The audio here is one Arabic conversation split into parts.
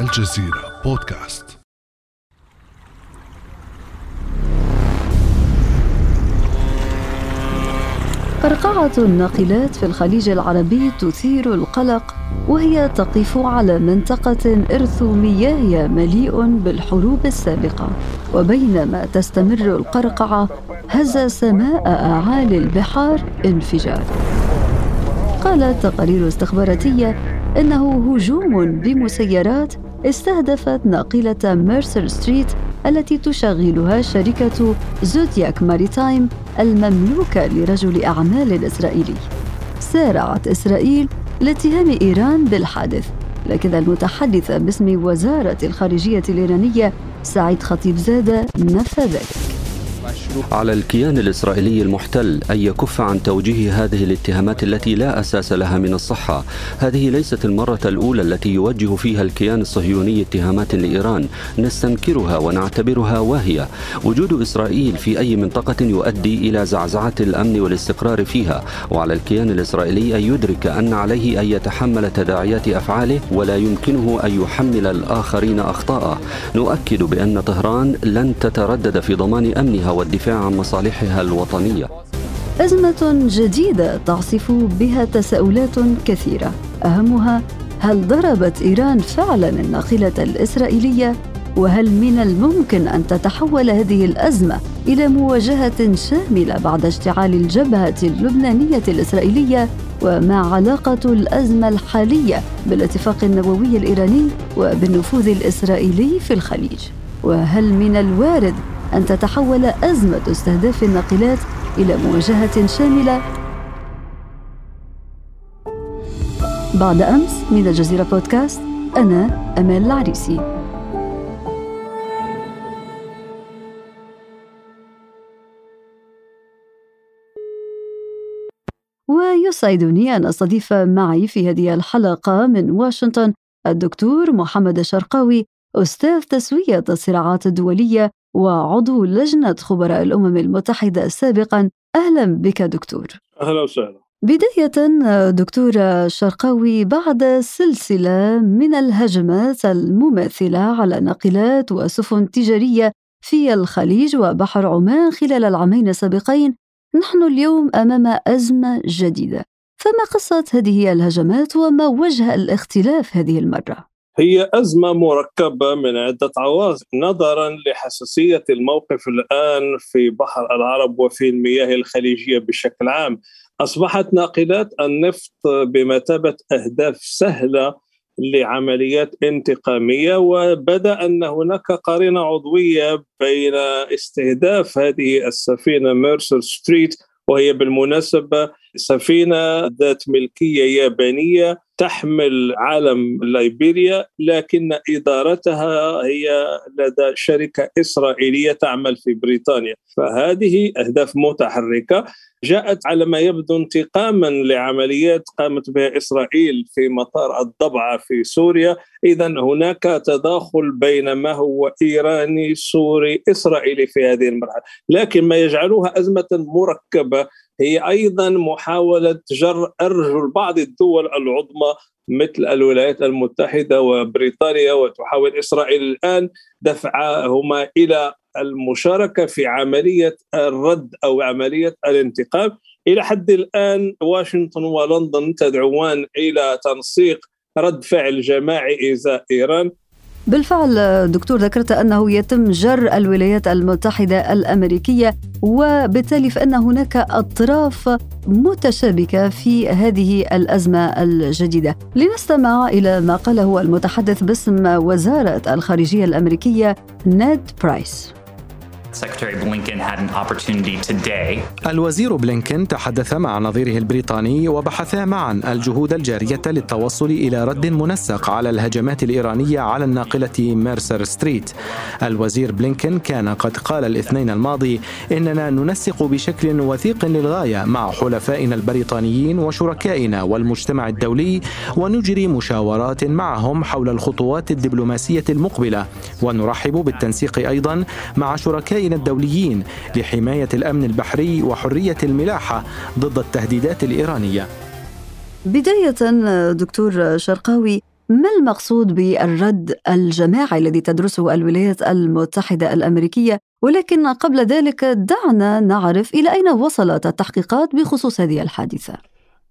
الجزيرة بودكاست. قرقعة الناقلات في الخليج العربي تثير القلق وهي تقف على منطقة إرث مياه مليء بالحروب السابقة. وبينما تستمر القرقعة هز سماء أعالي البحار انفجار. قالت تقارير استخباراتية إنه هجوم بمسيرات استهدفت ناقلة ميرسر ستريت التي تشغلها شركة زودياك ماريتايم المملوكة لرجل أعمال إسرائيلي. سارعت إسرائيل لاتهام إيران بالحادث، لكن المتحدث باسم وزارة الخارجية الإيرانية سعيد خطيب زادة نفى ذلك. على الكيان الإسرائيلي المحتل أن يكف عن توجيه هذه الاتهامات التي لا أساس لها من الصحة. هذه ليست المرة الأولى التي يوجه فيها الكيان الصهيوني اتهامات لإيران. نستنكرها ونعتبرها واهية. وجود إسرائيل في أي منطقة يؤدي إلى زعزعة الأمن والاستقرار فيها. وعلى الكيان الإسرائيلي أن يدرك أن عليه أن يتحمل تداعيات أفعاله ولا يمكنه أن يحمل الآخرين أخطاءه. نؤكد بأن طهران لن تتردد في ضمان أمنها والدفاع عن مصالحها الوطنية أزمة جديدة تعصف بها تساؤلات كثيرة أهمها هل ضربت إيران فعلا الناقلة الإسرائيلية؟ وهل من الممكن أن تتحول هذه الأزمة إلى مواجهة شاملة بعد اشتعال الجبهة اللبنانية الإسرائيلية؟ وما علاقة الأزمة الحالية بالاتفاق النووي الإيراني وبالنفوذ الإسرائيلي في الخليج؟ وهل من الوارد أن تتحول أزمة استهداف الناقلات إلى مواجهة شاملة. بعد أمس من الجزيرة بودكاست أنا أمال العريسي. ويسعدني أن أستضيف معي في هذه الحلقة من واشنطن الدكتور محمد الشرقاوي أستاذ تسوية الصراعات الدولية وعضو لجنة خبراء الأمم المتحدة سابقا. أهلا بك دكتور. أهلا وسهلا. بداية دكتور شرقاوي بعد سلسلة من الهجمات المماثلة على ناقلات وسفن تجارية في الخليج وبحر عمان خلال العامين السابقين نحن اليوم أمام أزمة جديدة. فما قصة هذه الهجمات وما وجه الاختلاف هذه المرة؟ هي أزمة مركبة من عدة عوامل نظرا لحساسية الموقف الآن في بحر العرب وفي المياه الخليجية بشكل عام. أصبحت ناقلات النفط بمثابة أهداف سهلة لعمليات انتقامية وبدأ أن هناك قرينة عضوية بين استهداف هذه السفينة ميرسر ستريت وهي بالمناسبة سفينة ذات ملكية يابانية تحمل علم ليبيريا لكن إدارتها هي لدى شركة إسرائيلية تعمل في بريطانيا. فهذه أهداف متحركة جاءت على ما يبدو انتقاما لعمليات قامت بها إسرائيل في مطار الضبعه في سوريا، اذا هناك تداخل بين ما هو إيراني سوري إسرائيلي في هذه المرحلة، لكن ما يجعلها أزمة مركبة هي أيضا محاولة جر ارجل بعض الدول العظمى مثل الولايات المتحدة وبريطانيا وتحاول إسرائيل الآن دفعهما إلى المشاركة في عملية الرد أو عملية الانتقام. إلى حد الآن واشنطن ولندن تدعوان إلى تنسيق رد فعل جماعي ازاء إيران. بالفعل دكتور ذكرت أنه يتم جر الولايات المتحدة الأمريكية وبالتالي فإن هناك أطراف متشابكة في هذه الأزمة الجديدة. لنستمع إلى ما قاله المتحدث باسم وزارة الخارجية الأمريكية نيد برايس. الوزير بلينكن تحدث مع نظيره البريطاني وبحثا معا الجهود الجارية للتوصل إلى رد منسق على الهجمات الإيرانية على الناقلة ميرسر ستريت. الوزير بلينكن كان قد قال الاثنين الماضي إننا ننسق بشكل وثيق للغاية مع حلفائنا البريطانيين وشركائنا والمجتمع الدولي ونجري مشاورات معهم حول الخطوات الدبلوماسية المقبلة ونرحب بالتنسيق أيضا مع شركائنا الزملائنا الدوليين لحماية الأمن البحري وحرية الملاحة ضد التهديدات الإيرانية. بداية دكتور شرقاوي ما المقصود بالرد الجماعي الذي تدرسه الولايات المتحدة الأمريكية؟ ولكن قبل ذلك دعنا نعرف إلى أين وصلت التحقيقات بخصوص هذه الحادثة.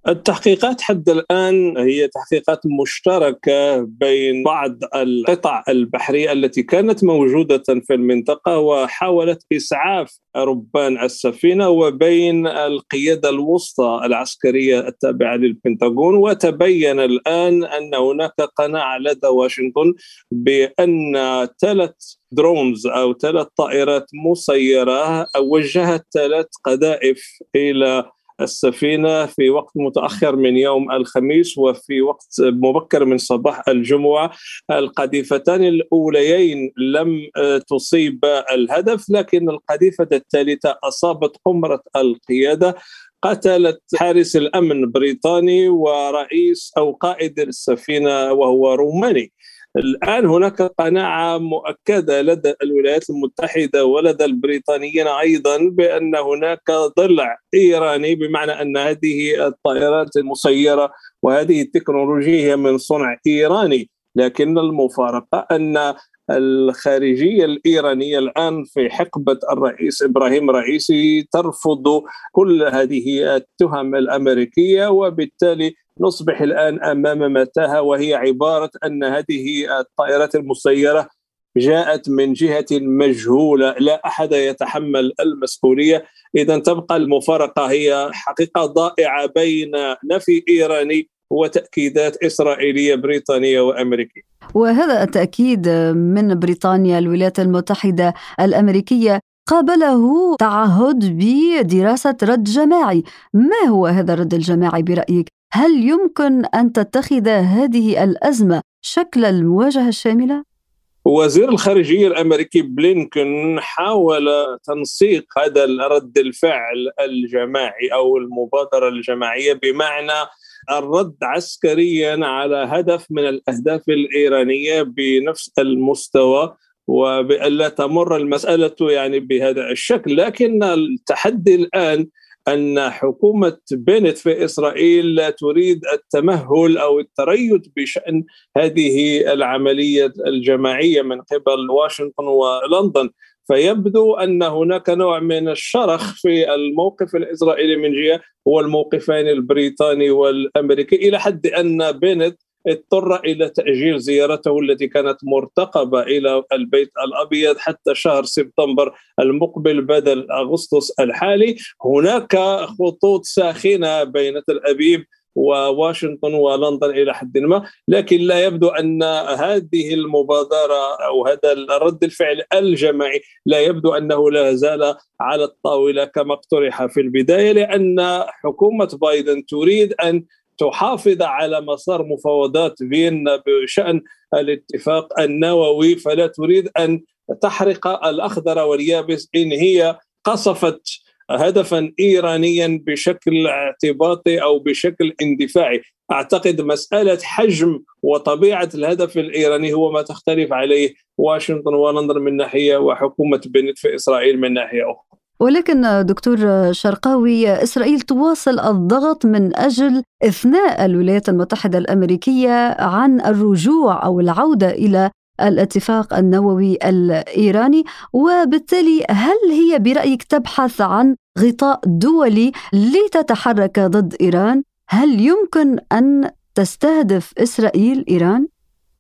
التحقيقات حد الآن هي تحقيقات مشتركة بين بعض القطع البحرية التي كانت موجودة في المنطقة وحاولت إسعاف ربان السفينة وبين القيادة الوسطى العسكرية التابعة للبنتاغون. وتبين الآن أن هناك قناعة لدى واشنطن بأن ثلاث درونز أو ثلاث طائرات مسيرة وجهت ثلاث قذائف إلى السفينة في وقت متأخر من يوم الخميس وفي وقت مبكر من صباح الجمعة. القذيفتان الأوليين لم تصيب الهدف لكن القذيفة الثالثة أصابت قمرة القيادة قتلت حارس الأمن بريطاني ورئيس أو قائد السفينة وهو روماني. الآن هناك قناعة مؤكدة لدى الولايات المتحدة ولدى البريطانيين أيضا بأن هناك ضلع إيراني بمعنى أن هذه الطائرات المسيرة وهذه التكنولوجيا هي من صنع إيراني. لكن المفارقة أن الخارجية الإيرانية الآن في حقبة الرئيس إبراهيم رئيسي ترفض كل هذه التهم الأمريكية وبالتالي نصبح الآن أمام متاهة وهي عبارة أن هذه الطائرات المسيرة جاءت من جهة مجهولة لا أحد يتحمل المسؤولية. إذا تبقى المفارقة هي حقيقة ضائعة بين نفي إيراني وتأكيدات إسرائيلية بريطانية وأمريكية وهذا التأكيد من بريطانيا الولايات المتحدة الأمريكية قابله تعهد بدراسة رد جماعي ما هو هذا الرد الجماعي برأيك؟ هل يمكن أن تتخذ هذه الأزمة شكل المواجهة الشاملة؟ وزير الخارجية الأمريكي بلينكن حاول تنسيق هذا الرد الفعل الجماعي أو المبادرة الجماعية بمعنى الرد عسكريا على هدف من الأهداف الإيرانية بنفس المستوى وبألا تمر المسألة يعني بهذا الشكل. لكن التحدي الآن أن حكومة بنت في إسرائيل لا تريد التمهل أو التريث بشأن هذه العملية الجماعية من قبل واشنطن ولندن. فيبدو أن هناك نوع من الشرخ في الموقف الإسرائيلي من جهة هو الموقفين البريطاني والأمريكي إلى حد أن بنت اضطر إلى تأجيل زيارته التي كانت مرتقبة إلى البيت الأبيض حتى شهر سبتمبر المقبل بدل أغسطس الحالي. هناك خطوط ساخنة بين تل أبيب وواشنطن ولندن إلى حد ما، لكن لا يبدو أن هذه المبادرة أو هذا الرد الفعل الجماعي لا يبدو أنه لا زال على الطاولة كما اقترح في البداية لأن حكومة بايدن تريد أن تحافظ على مسار مفاوضات فيينا بشأن الاتفاق النووي فلا تريد أن تحرق الأخضر واليابس إن هي قصفت هدفا ايرانيا بشكل اعتباطي أو بشكل اندفاعي. أعتقد مسألة حجم وطبيعة الهدف الإيراني هو ما تختلف عليه واشنطن ولندن من ناحية وحكومة بنت في إسرائيل من ناحية أخرى. ولكن دكتور شرقاوي إسرائيل تواصل الضغط من أجل إثناء الولايات المتحدة الأمريكية عن الرجوع أو العودة إلى الاتفاق النووي الإيراني وبالتالي هل هي برأيك تبحث عن غطاء دولي لتتحرك ضد إيران؟ هل يمكن أن تستهدف إسرائيل إيران؟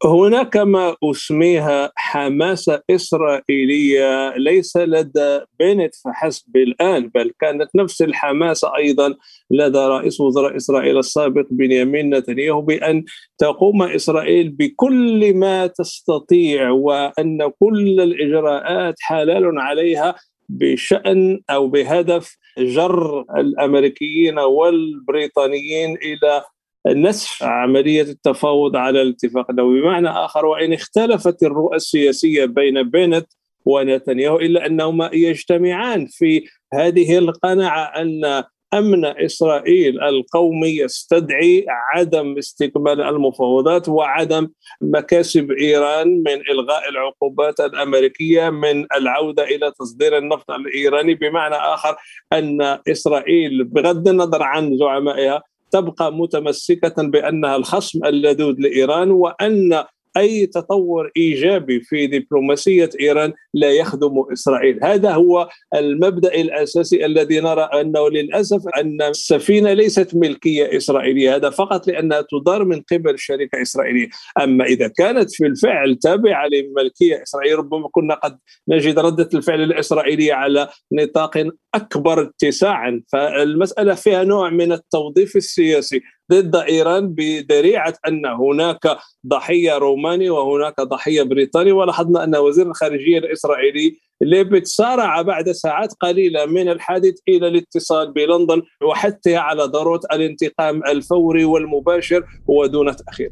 هناك ما أسميها حماسه إسرائيلية ليس لدى بنت فحسب الآن بل كانت نفس الحماسه أيضا لدى رئيس وزراء إسرائيل السابق بنيامين نتنياهو بأن تقوم إسرائيل بكل ما تستطيع وأن كل الإجراءات حلال عليها بشأن أو بهدف جر الأمريكيين والبريطانيين إلى نسف عملية التفاوض على الاتفاق النووي. بمعنى آخر وإن اختلفت الرؤى السياسية بين بنت ونتنياهو إلا أنهما يجتمعان في هذه القناعة أن أمن إسرائيل القومي يستدعي عدم استكمال المفاوضات وعدم مكاسب إيران من إلغاء العقوبات الأمريكية من العودة إلى تصدير النفط الإيراني. بمعنى آخر أن إسرائيل بغض النظر عن زعمائها تبقى متمسكة بأنها الخصم اللدود لإيران وأن أي تطور إيجابي في دبلوماسية إيران لا يخدم إسرائيل، هذا هو المبدأ الأساسي الذي نرى أنه للأسف أن السفينة ليست ملكية إسرائيلية، هذا فقط لأنها تدار من قبل شركة إسرائيلية، أما إذا كانت في الفعل تابعة لملكية اسرائيليه ربما كنا قد نجد ردة الفعل الإسرائيلية على نطاق أكبر اتساعا، فالمسألة فيها نوع من التوظيف السياسي. ضد إيران بذريعه أن هناك ضحية روماني وهناك ضحية بريطاني ولاحظنا أن وزير الخارجية الإسرائيلي ليبت سارع بعد ساعات قليلة من الحادث إلى الاتصال بلندن وحتى على ضروره الانتقام الفوري والمباشر ودون تأخير.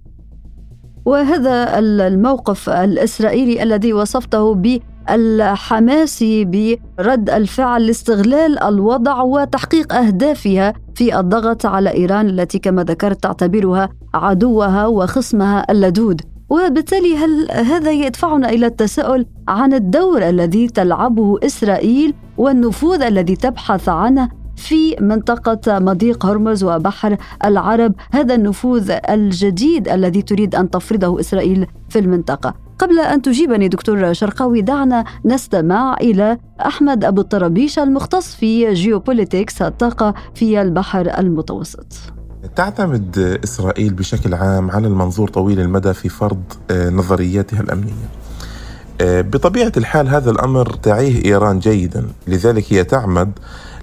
وهذا الموقف الإسرائيلي الذي وصفته ب الحماسي برد الفعل لاستغلال الوضع وتحقيق أهدافها في الضغط على إيران التي كما ذكرت تعتبرها عدوها وخصمها اللدود. وبالتالي هل هذا يدفعنا إلى التساؤل عن الدور الذي تلعبه إسرائيل والنفوذ الذي تبحث عنه في منطقة مضيق هرمز وبحر العرب هذا النفوذ الجديد الذي تريد أن تفرضه إسرائيل في المنطقة؟ قبل أن تجيبني دكتور شرقاوي دعنا نستمع إلى أحمد أبو الطرابيش المختص في جيوبوليتكس الطاقة في البحر المتوسط. تعتمد إسرائيل بشكل عام على المنظور طويل المدى في فرض آه، نظرياتها الأمنية. آه، بطبيعة الحال هذا الأمر تعيه إيران جيدا لذلك هي تعمد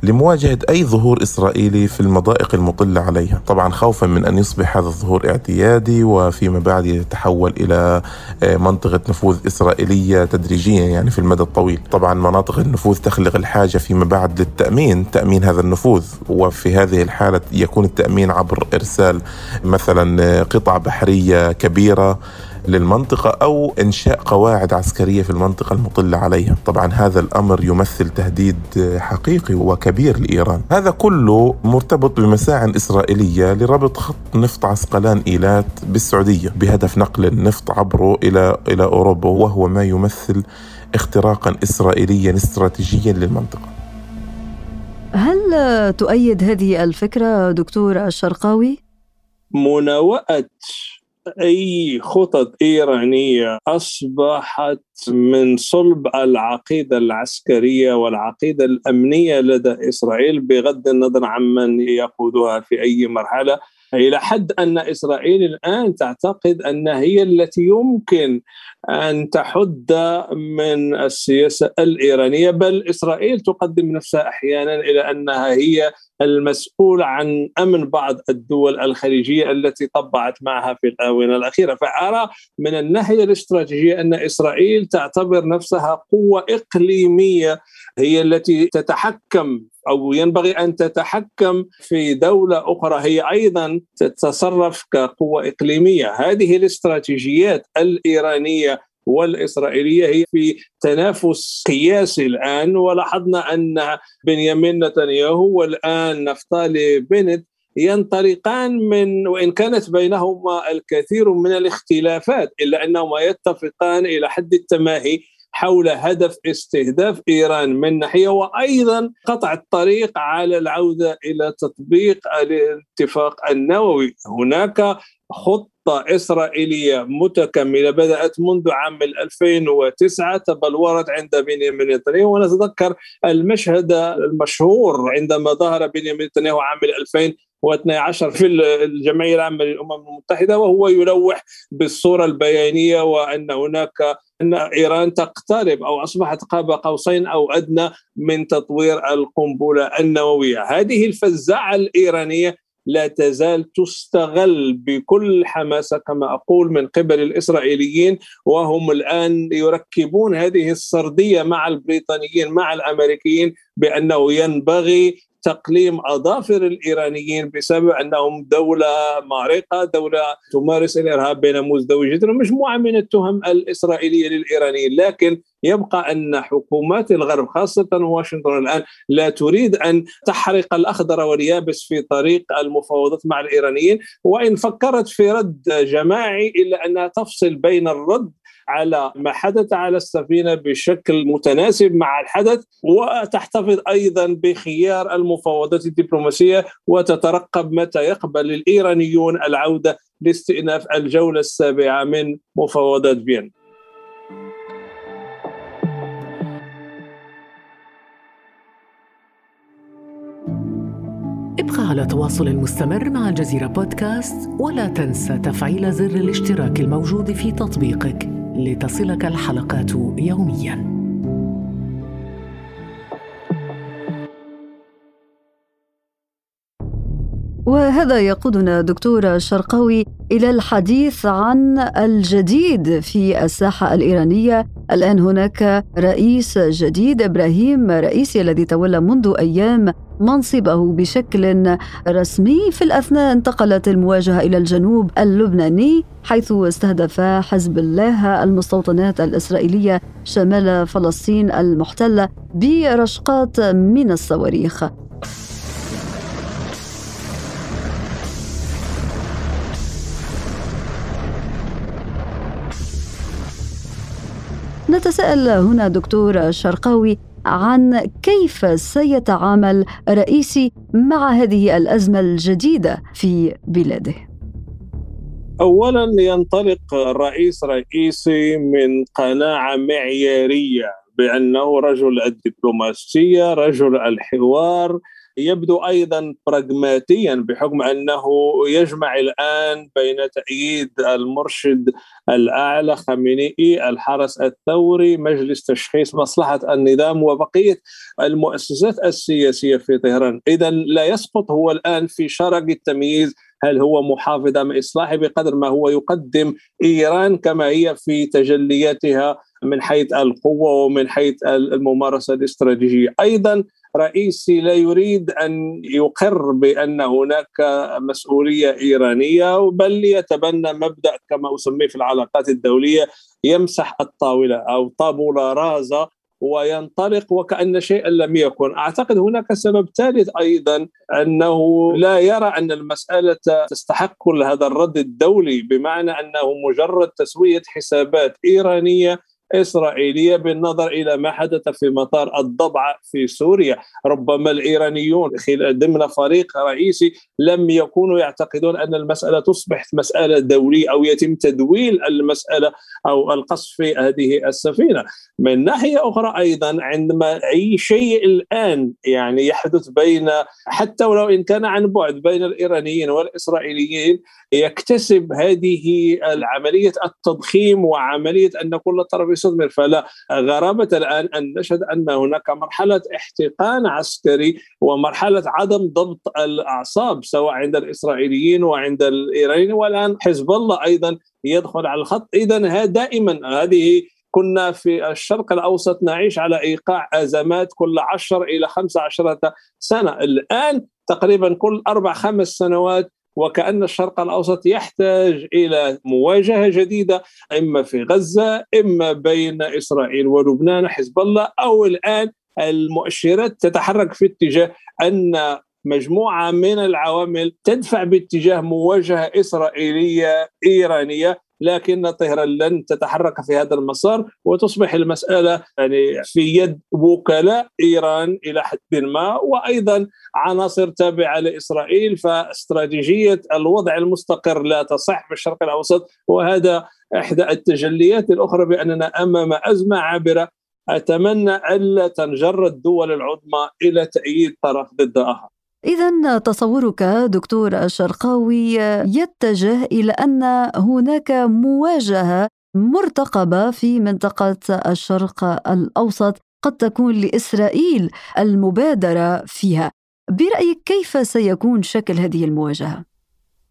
لمواجهة أي ظهور إسرائيلي في المضائق المطلة عليها. طبعا خوفا من أن يصبح هذا الظهور اعتيادي وفيما بعد يتحول إلى آه، منطقة نفوذ إسرائيلية تدريجيا يعني في المدى الطويل. طبعا مناطق النفوذ تخلق الحاجة فيما بعد للتأمين تأمين هذا النفوذ. وفي هذه الحالة يكون التأمين عبر إرسال مثلا آه، قطع بحرية كبيرة للمنطقة أو إنشاء قواعد عسكرية في المنطقة المطلة عليها. طبعا هذا الأمر يمثل تهديد حقيقي وكبير لإيران. هذا كله مرتبط بمساع إسرائيلية لربط خط نفط عسقلان إيلات بالسعودية بهدف نقل النفط عبره إلى إلى أوروبا وهو ما يمثل اختراقا إسرائيليا استراتيجيا للمنطقة. هل تؤيد هذه الفكرة دكتور الشرقاوي؟ مناوئة أي خطط إيرانية أصبحت من صلب العقيدة العسكرية والعقيدة الأمنية لدى إسرائيل بغض النظر عمن يقودها في أي مرحلة. إلى حد أن إسرائيل الآن تعتقد أنها هي التي يمكن أن تحد من السياسة الإيرانية بل إسرائيل تقدم نفسها أحيانا إلى أنها هي المسؤول عن أمن بعض الدول الخليجية التي طبعت معها في الآونة الأخيرة. فأرى من الناحية الاستراتيجية أن إسرائيل تعتبر نفسها قوة إقليمية هي التي تتحكم أو ينبغي أن تتحكم في دولة أخرى هي أيضا تتصرف كقوة إقليمية، هذه الاستراتيجيات الإيرانية والإسرائيلية هي في تنافس قياسي الآن ولاحظنا أن بنيامين نتنياهو والآن نفتالي بنت ينطلقان من وإن كانت بينهما الكثير من الاختلافات إلا أنهما يتفقان إلى حد التماهي حول هدف استهداف إيران من ناحية وأيضا قطع الطريق على العودة إلى تطبيق الاتفاق النووي. هناك خطة إسرائيلية متكملة بدأت منذ عام 2009 تبلورت عند بنيامين نتنياهو. ونتذكر المشهد المشهور عندما ظهر بنيامين نتنياهو عام 2000 و12 في الجمعية العامة للأمم المتحدة وهو يلوح بالصورة البيانية وأن هناك أن إيران تقترب أو أصبحت قاب قوسين أو أدنى من تطوير القنبلة النووية، هذه الفزاعة الإيرانية لا تزال تستغل بكل حماسة كما أقول من قبل الإسرائيليين وهم الآن يركبون هذه السردية مع البريطانيين مع الأمريكيين بأنه ينبغي تقليم أظافر الإيرانيين بسبب أنهم دولة مارقة، دولة تمارس الإرهاب بين مزدوجه ومجموعه من التهم الإسرائيلية للإيرانيين، لكن يبقى أن حكومات الغرب خاصة واشنطن الآن لا تريد أن تحرق الأخضر واليابس في طريق المفاوضات مع الإيرانيين، وإن فكرت في رد جماعي إلا أنها تفصل بين الرد على ما حدث على السفينة بشكل متناسب مع الحدث وتحتفظ أيضا بخيار المفاوضات الدبلوماسية وتترقب متى يقبل الإيرانيون العودة لاستئناف الجولة السابعة من مفاوضات فيينا. ابقى على تواصل مستمر مع الجزيرة بودكاست ولا تنسى تفعيل زر الاشتراك الموجود في تطبيقك لتصلك الحلقات يومياً. وهذا يقودنا دكتور شرقاوي إلى الحديث عن الجديد في الساحة الإيرانية الآن هناك رئيس جديد إبراهيم رئيسي الذي تولى منذ أيام منصبه بشكل رسمي في الأثناء انتقلت المواجهة إلى الجنوب اللبناني حيث استهدف حزب الله المستوطنات الإسرائيلية شمال فلسطين المحتله برشقات من الصواريخ. نتساءل هنا دكتور شرقاوي عن كيف سيتعامل رئيسي مع هذه الأزمة الجديدة في بلاده. اولا ينطلق الرئيس رئيسي من قناعة معيارية بأنه رجل الدبلوماسية، رجل الحوار، يبدو أيضا براغماتيا بحكم أنه يجمع الآن بين تأييد المرشد الأعلى خامنئي الحرس الثوري مجلس تشخيص مصلحة النظام وبقية المؤسسات السياسية في طهران. اذا لا يسقط هو الآن في شرق التمييز هل هو محافظ أم إصلاحي بقدر ما هو يقدم إيران كما هي في تجلياتها من حيث القوة ومن حيث الممارسة الاستراتيجية. أيضا رئيسي لا يريد أن يقر بأن هناك مسؤولية إيرانية بل يتبنى مبدأ كما أسميه في العلاقات الدولية يمسح الطاولة أو طابولا رازا وينطلق وكأن شيئا لم يكن. أعتقد هناك سبب ثالث أيضا أنه لا يرى أن المسألة تستحق كل هذا الرد الدولي بمعنى أنه مجرد تسوية حسابات إيرانية إسرائيلية بالنظر إلى ما حدث في مطار الضبعة في سوريا. ربما الإيرانيون ضمن فريق رئيسي لم يكونوا يعتقدون أن المسألة تصبح مسألة دولية أو يتم تدويل المسألة أو القصف في هذه السفينة. من ناحية أخرى أيضا عندما أي شيء الآن يعني يحدث بين حتى ولو إن كان عن بعد بين الإيرانيين والإسرائيليين يكتسب هذه العملية التضخيم وعملية أن كل طرف يستثمر فلا غرابة الآن أن نشهد أن هناك مرحلة احتقان عسكري ومرحلة عدم ضبط الأعصاب سواء عند الإسرائيليين وعند الإيرانيين. والآن حزب الله أيضا يدخل على الخط. إذا دائما هذه كنا في الشرق الأوسط نعيش على إيقاع أزمات كل عشر إلى خمس عشرة سنة. الآن تقريبا كل أربع خمس سنوات وكأن الشرق الأوسط يحتاج إلى مواجهة جديدة إما في غزة إما بين إسرائيل ولبنان حزب الله أو الآن المؤشرات تتحرك في اتجاه أن مجموعة من العوامل تدفع باتجاه مواجهة إسرائيلية إيرانية. لكن طهران لن تتحرك في هذا المسار وتصبح المسألة يعني في يد وكلاء إيران إلى حد ما وأيضا عناصر تابعة لإسرائيل فاستراتيجية الوضع المستقر لا تصح في الشرق الأوسط وهذا إحدى التجليات الأخرى بأننا أمام أزمة عابرة. أتمنى ألا تنجر الدول العظمى إلى تأييد طرف ضد آخر إذا تصورك دكتور الشرقاوي يتجه إلى أن هناك مواجهة مرتقبة في منطقة الشرق الأوسط قد تكون لإسرائيل المبادرة فيها. برأيك كيف سيكون شكل هذه المواجهة؟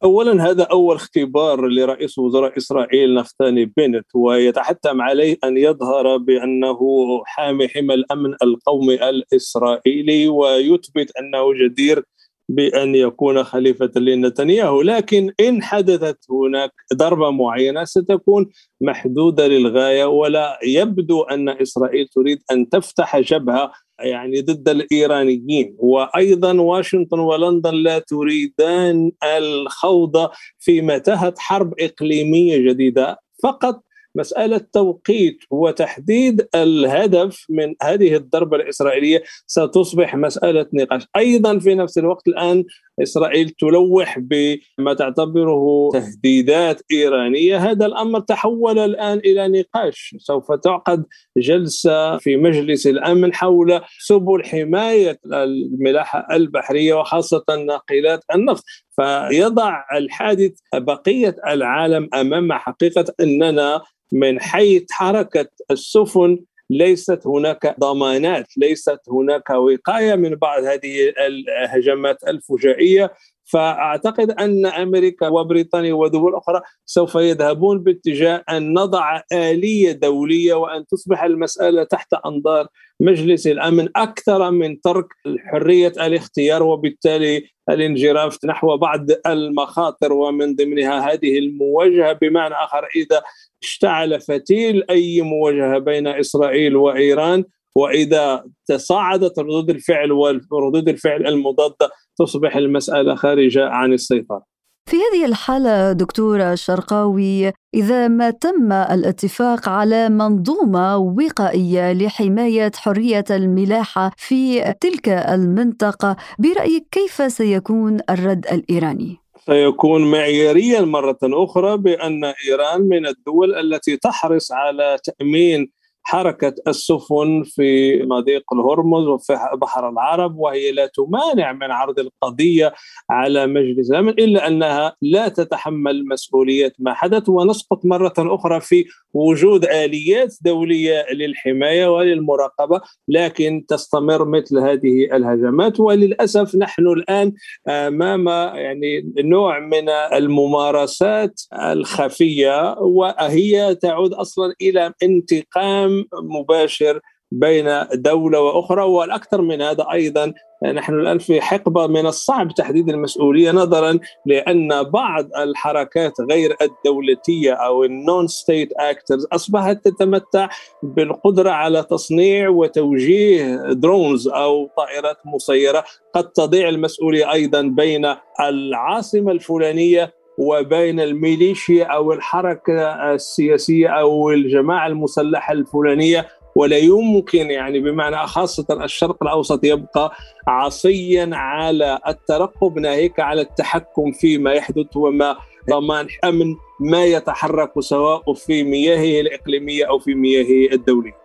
اولا هذا أول اختبار لرئيس وزراء إسرائيل نفتاني بنت ويتحتم عليه أن يظهر بأنه حامي حمى الأمن القومي الإسرائيلي ويثبت أنه جدير بأن يكون خليفة لنتنياهو لكن إن حدثت هناك ضربة معينة ستكون محدودة للغاية ولا يبدو أن إسرائيل تريد أن تفتح جبهة يعني ضد الإيرانيين. وأيضا واشنطن ولندن لا تريدان الخوض في متاهه حرب إقليمية جديدة فقط مسألة توقيت وتحديد الهدف من هذه الضربة الإسرائيلية ستصبح مسألة نقاش. أيضا في نفس الوقت الآن إسرائيل تلوح بما تعتبره تهديدات إيرانية. هذا الأمر تحول الآن إلى نقاش. سوف تعقد جلسة في مجلس الأمن حول سبل حماية الملاحة البحرية وخاصة ناقلات النفط. فيضع الحادث بقية العالم أمام حقيقة إننا من حيث حركة السفن ليست هناك ضمانات ليست هناك وقاية من بعض هذه الهجمات الفجائية فأعتقد أن أمريكا وبريطانيا ودول أخرى سوف يذهبون باتجاه أن نضع آلية دولية وأن تصبح المسألة تحت أنظار مجلس الأمن أكثر من ترك حرية الاختيار وبالتالي الانجراف نحو بعض المخاطر ومن ضمنها هذه المواجهة. بمعنى آخر إذا اشتعل فتيل أي مواجهة بين إسرائيل وإيران وإذا تصاعدت ردود الفعل وردود الفعل المضادة تصبح المسألة خارجة عن السيطرة. في هذه الحالة دكتور الشرقاوي إذا ما تم الاتفاق على منظومة وقائية لحماية حرية الملاحة في تلك المنطقة برأيك كيف سيكون الرد الإيراني؟ سيكون معياريا مرة أخرى بأن إيران من الدول التي تحرص على تأمين حركة السفن في مضيق الهرمز وفي بحر العرب وهي لا تمانع من عرض القضية على مجلس الأمن إلا أنها لا تتحمل مسؤولية ما حدث. ونسقط مرة أخرى في وجود آليات دولية للحماية وللمراقبة لكن تستمر مثل هذه الهجمات. وللأسف نحن الآن أمام يعني نوع من الممارسات الخفية وهي تعود أصلا إلى انتقام مباشر بين دولة وأخرى والأكثر من هذا أيضا نحن الآن في حقبة من الصعب تحديد المسؤولية نظرا لأن بعض الحركات غير الدولتية أو ال non-state actors أصبحت تتمتع بالقدرة على تصنيع وتوجيه drones أو طائرات مسيرة. قد تضيع المسؤولية أيضا بين العاصمة الفلانية وبين الميليشيا أو الحركة السياسية أو الجماعة المسلحة الفلانية ولا يمكن يعني بمعنى خاصة الشرق الأوسط يبقى عصيا على الترقب ناهيك على التحكم فيما يحدث وما ضمان أمن ما يتحرك سواء في مياهه الإقليمية أو في مياهه الدولية.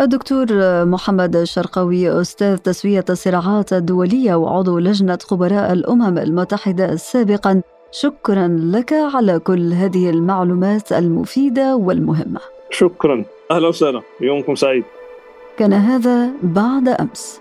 الدكتور محمد الشرقاوي أستاذ تسوية الصراعات الدولية وعضو لجنة خبراء الأمم المتحدة سابقا شكرا لك على كل هذه المعلومات المفيدة والمهمة. شكرا. أهلا وسهلا. يومكم سعيد. كان هذا بعد أمس.